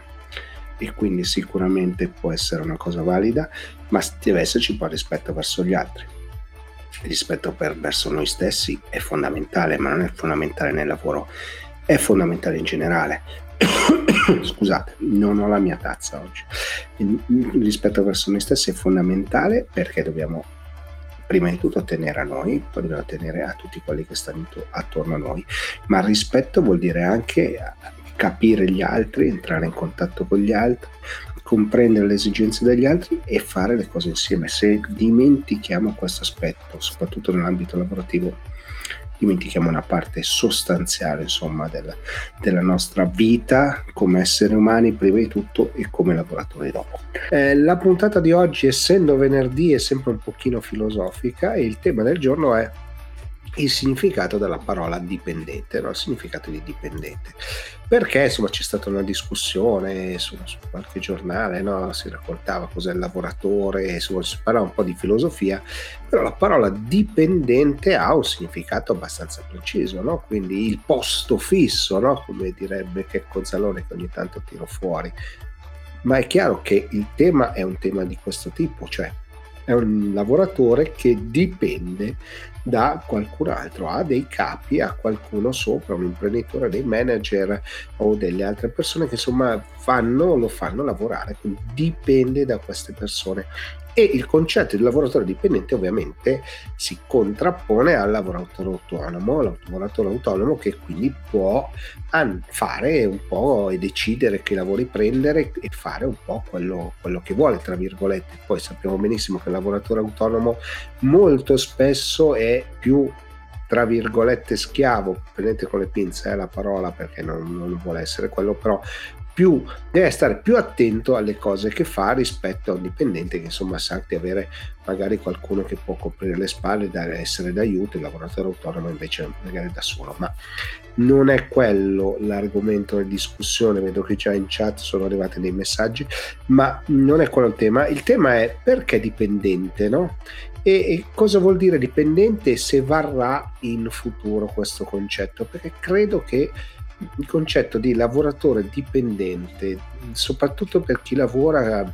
e quindi sicuramente può essere una cosa valida, ma deve esserci poi rispetto verso gli altri. Rispetto per, verso noi stessi è fondamentale, ma non è fondamentale nel lavoro è fondamentale in generale. Scusate, non ho la mia tazza oggi. Il rispetto verso noi stessi è fondamentale perché dobbiamo prima di tutto tenere a noi, poi dobbiamo tenere a tutti quelli che stanno attorno a noi, ma rispetto vuol dire anche capire gli altri, entrare in contatto con gli altri, comprendere le esigenze degli altri e fare le cose insieme. Se dimentichiamo questo aspetto, soprattutto nell'ambito lavorativo, dimentichiamo una parte sostanziale insomma del, della nostra vita come esseri umani prima di tutto e come lavoratori dopo. Eh, la puntata di oggi essendo venerdì è sempre un pochino filosofica e il tema del giorno è il significato della parola dipendente, no? il significato di dipendente. Perché insomma c'è stata una discussione su, su qualche giornale, no? si raccontava cos'è il lavoratore, insomma si parlava un po' di filosofia, però la parola dipendente ha un significato abbastanza preciso, no? quindi il posto fisso, come direbbe Checco Zalone che ogni tanto tiro fuori. Ma è chiaro che il tema è un tema di questo tipo, cioè è un lavoratore che dipende da qualcun altro, ha dei capi, ha qualcuno sopra, un imprenditore, dei manager o delle altre persone che insomma fanno, lo fanno lavorare, quindi dipende da queste persone e il concetto di lavoratore dipendente ovviamente si contrappone al lavoratore autonomo, lavoratore autonomo che quindi può fare un po' e decidere che lavori prendere e fare un po' quello, quello che vuole, tra virgolette. Poi sappiamo benissimo che il lavoratore autonomo molto spesso è più tra virgolette schiavo, prendete con le pinze eh, la parola perché non, non, vuole essere quello, però più, deve stare più attento alle cose che fa rispetto a un dipendente che insomma sa di avere magari qualcuno che può coprire le spalle essere d'aiuto, il lavoratore autonomo invece magari da solo, ma non è quello l'argomento di discussione, vedo che già in chat sono arrivati dei messaggi, ma non è quello il tema, il tema è perché dipendente, no? E, e cosa vuol dire dipendente se varrà in futuro questo concetto? Perché credo che il concetto di lavoratore dipendente, soprattutto per chi lavora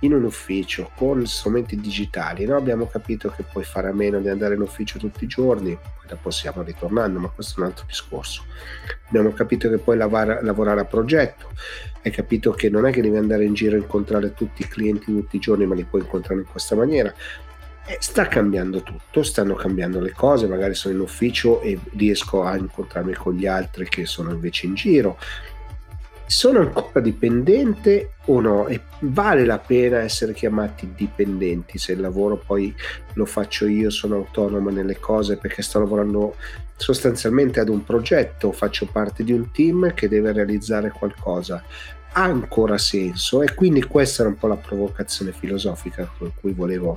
in un ufficio con strumenti digitali, no? abbiamo capito che puoi fare a meno di andare in ufficio tutti i giorni, poi dopo stiamo ritornando, ma questo è un altro discorso. Abbiamo capito che puoi lavorare, lavorare a progetto, hai capito che non è che devi andare in giro a incontrare tutti i clienti tutti i giorni, ma li puoi incontrare in questa maniera. E sta cambiando tutto, stanno cambiando le cose, magari sono in ufficio e riesco a incontrarmi con gli altri che sono invece in giro sono ancora dipendente o no? E vale la pena essere chiamati dipendenti se il lavoro poi lo faccio io, sono autonomo nelle cose perché sto lavorando sostanzialmente ad un progetto, faccio parte di un team che deve realizzare qualcosa. Ha ancora senso e quindi questa era un po' la provocazione filosofica con cui volevo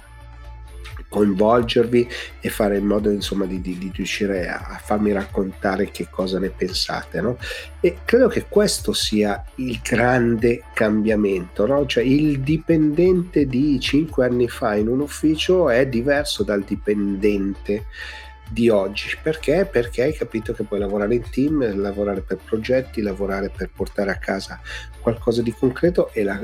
coinvolgervi e fare in modo insomma di, di, di riuscire a, a, farmi raccontare che cosa ne pensate no? e credo che questo sia il grande cambiamento no? cioè il dipendente di cinque anni fa in un ufficio è diverso dal dipendente di oggi. Perché? Perché hai capito che puoi lavorare in team, lavorare per progetti, lavorare per portare a casa qualcosa di concreto la,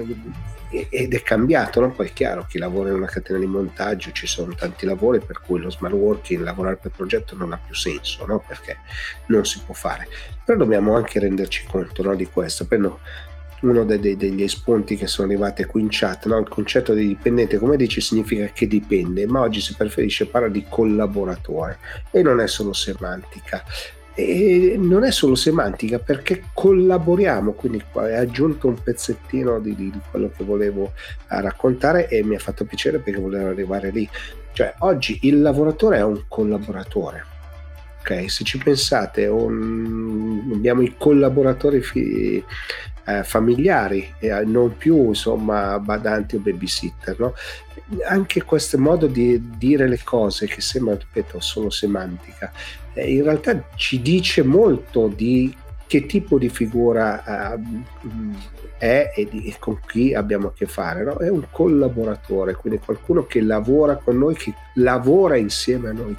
ed è cambiato. No? Poi è chiaro, chi lavora in una catena di montaggio, ci sono tanti lavori per cui lo smart working, lavorare per progetto non ha più senso, no? perché non si può fare. Però dobbiamo anche renderci conto no, di questo. No, uno dei, dei, degli espunti che sono arrivati qui in chat, no? il concetto di dipendente, come dici, significa che dipende, ma oggi si preferisce parlare di collaboratore e non è solo semantica. E non è solo semantica perché collaboriamo, quindi hai aggiunto un pezzettino di, di, quello che volevo eh, raccontare e mi ha fatto piacere perché volevo arrivare lì. Cioè, oggi il lavoratore è un collaboratore. Se ci pensate, un, abbiamo i collaboratori fi, eh, familiari e eh, non più insomma badanti o babysitter. No? Anche questo modo di dire le cose che sembra, ripeto, solo semantica, eh, in realtà ci dice molto di che tipo di figura uh, è e, di, e, con chi abbiamo a che fare. No? È un collaboratore, quindi qualcuno che lavora con noi, che lavora insieme a noi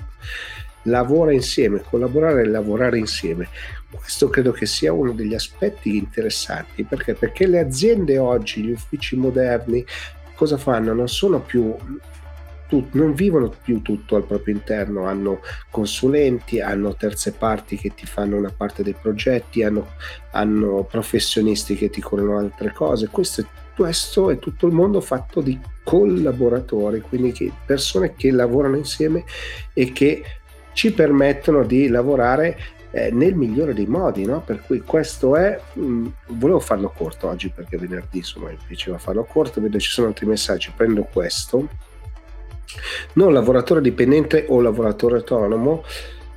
lavora insieme, collaborare e lavorare insieme. Questo credo che sia uno degli aspetti interessanti perché? Perché le aziende oggi, gli uffici moderni, cosa fanno? Non sono più non vivono più tutto al proprio interno, hanno consulenti, hanno terze parti che ti fanno una parte dei progetti, hanno, hanno professionisti che ti curano altre cose. Questo è, questo è tutto il mondo fatto di collaboratori, quindi che, persone che lavorano insieme e che ci permettono di lavorare eh, nel migliore dei modi, no? per cui questo è, mh, mm, volevo farlo corto oggi perché venerdì insomma mi piaceva farlo corto, vedo ci sono altri messaggi, prendo questo, non lavoratore dipendente o lavoratore autonomo,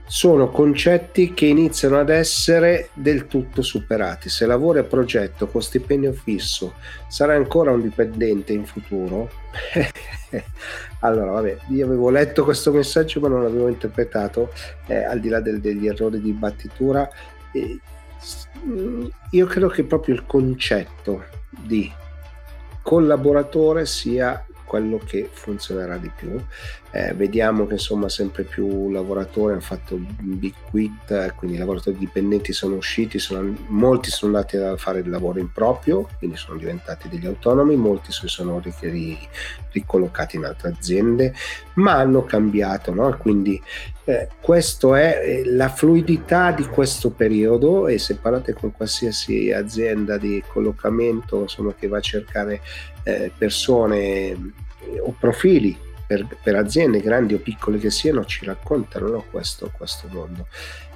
sono concetti che iniziano ad essere del tutto superati. Se lavori a progetto con stipendio fisso, sarai ancora un dipendente in futuro? allora, vabbè, io avevo letto questo messaggio ma non l'avevo interpretato, eh, al di là del, degli errori di battitura. Eh, io credo che proprio il concetto di collaboratore sia quello che funzionerà di più. Eh, vediamo che insomma sempre più lavoratori hanno fatto big quit, quindi i lavoratori dipendenti sono usciti, sono, molti sono andati a fare il lavoro in proprio, quindi sono diventati degli autonomi, molti si sono ricollocati in altre aziende, ma hanno cambiato, no? quindi eh, questo è eh, la fluidità di questo periodo e se parlate con qualsiasi azienda di collocamento insomma, che va a cercare eh, persone o profili per, per, aziende grandi o piccole che siano ci raccontano no, questo, questo mondo.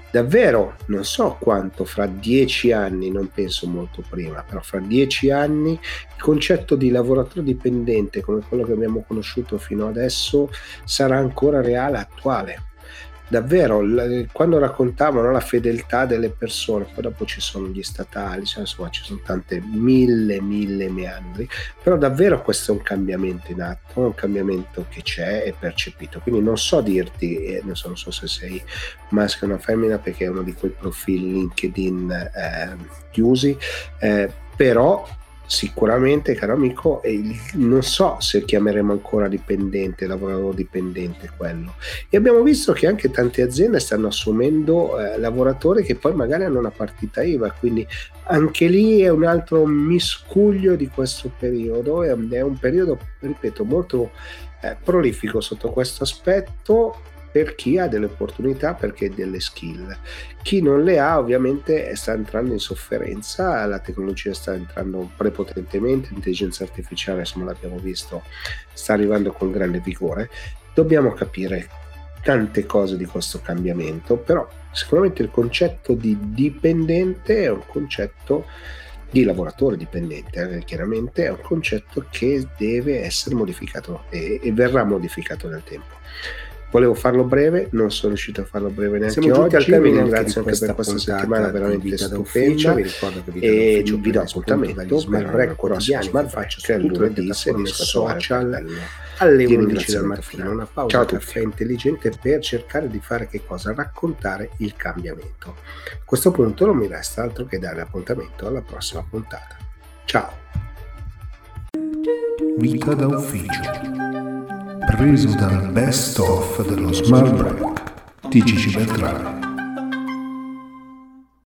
Davvero non so quanto fra dieci anni, non penso molto prima, però fra dieci anni il concetto di lavoratore dipendente come quello che abbiamo conosciuto fino adesso sarà ancora reale, attuale davvero quando raccontavano la fedeltà delle persone, poi dopo ci sono gli statali, cioè, insomma ci sono tante mille, mille meandri, però davvero questo è un cambiamento in atto, è un cambiamento che c'è e percepito, quindi non so dirti, eh, non, so, non so se sei maschio o una femmina perché è uno di quei profili LinkedIn eh, chiusi, eh, però sicuramente, caro amico, non so se chiameremo ancora dipendente, lavoratore dipendente quello. E abbiamo visto che anche tante aziende stanno assumendo eh, lavoratori che poi magari hanno una partita IVA, quindi anche lì è un altro miscuglio di questo periodo, è un periodo, ripeto, molto eh, prolifico sotto questo aspetto per chi ha delle opportunità perché delle skill. Chi non le ha ovviamente sta entrando in sofferenza, la tecnologia sta entrando prepotentemente, l'intelligenza artificiale, insomma l'abbiamo visto, sta arrivando con grande vigore. Dobbiamo capire tante cose di questo cambiamento, però sicuramente il concetto di dipendente è un concetto di lavoratore dipendente, eh, chiaramente è un concetto che deve essere modificato e, e verrà modificato nel tempo. Volevo farlo breve, non sono riuscito a farlo breve neanche Siamo oggi. Al termine, vi ringrazio anche per questa settimana veramente stupenda. Vi ricordo che e vi do appuntamento per il prossimo Smart Faccio che è lunedì sui social alle 11 del mattino. Una pausa Ciao caffè intelligente per cercare di fare che cosa? Raccontare il cambiamento. A questo punto non mi resta altro che dare appuntamento alla prossima puntata. Ciao!
Vita da ufficio preso dal best of dello Smart Break di Gigi Beltrame.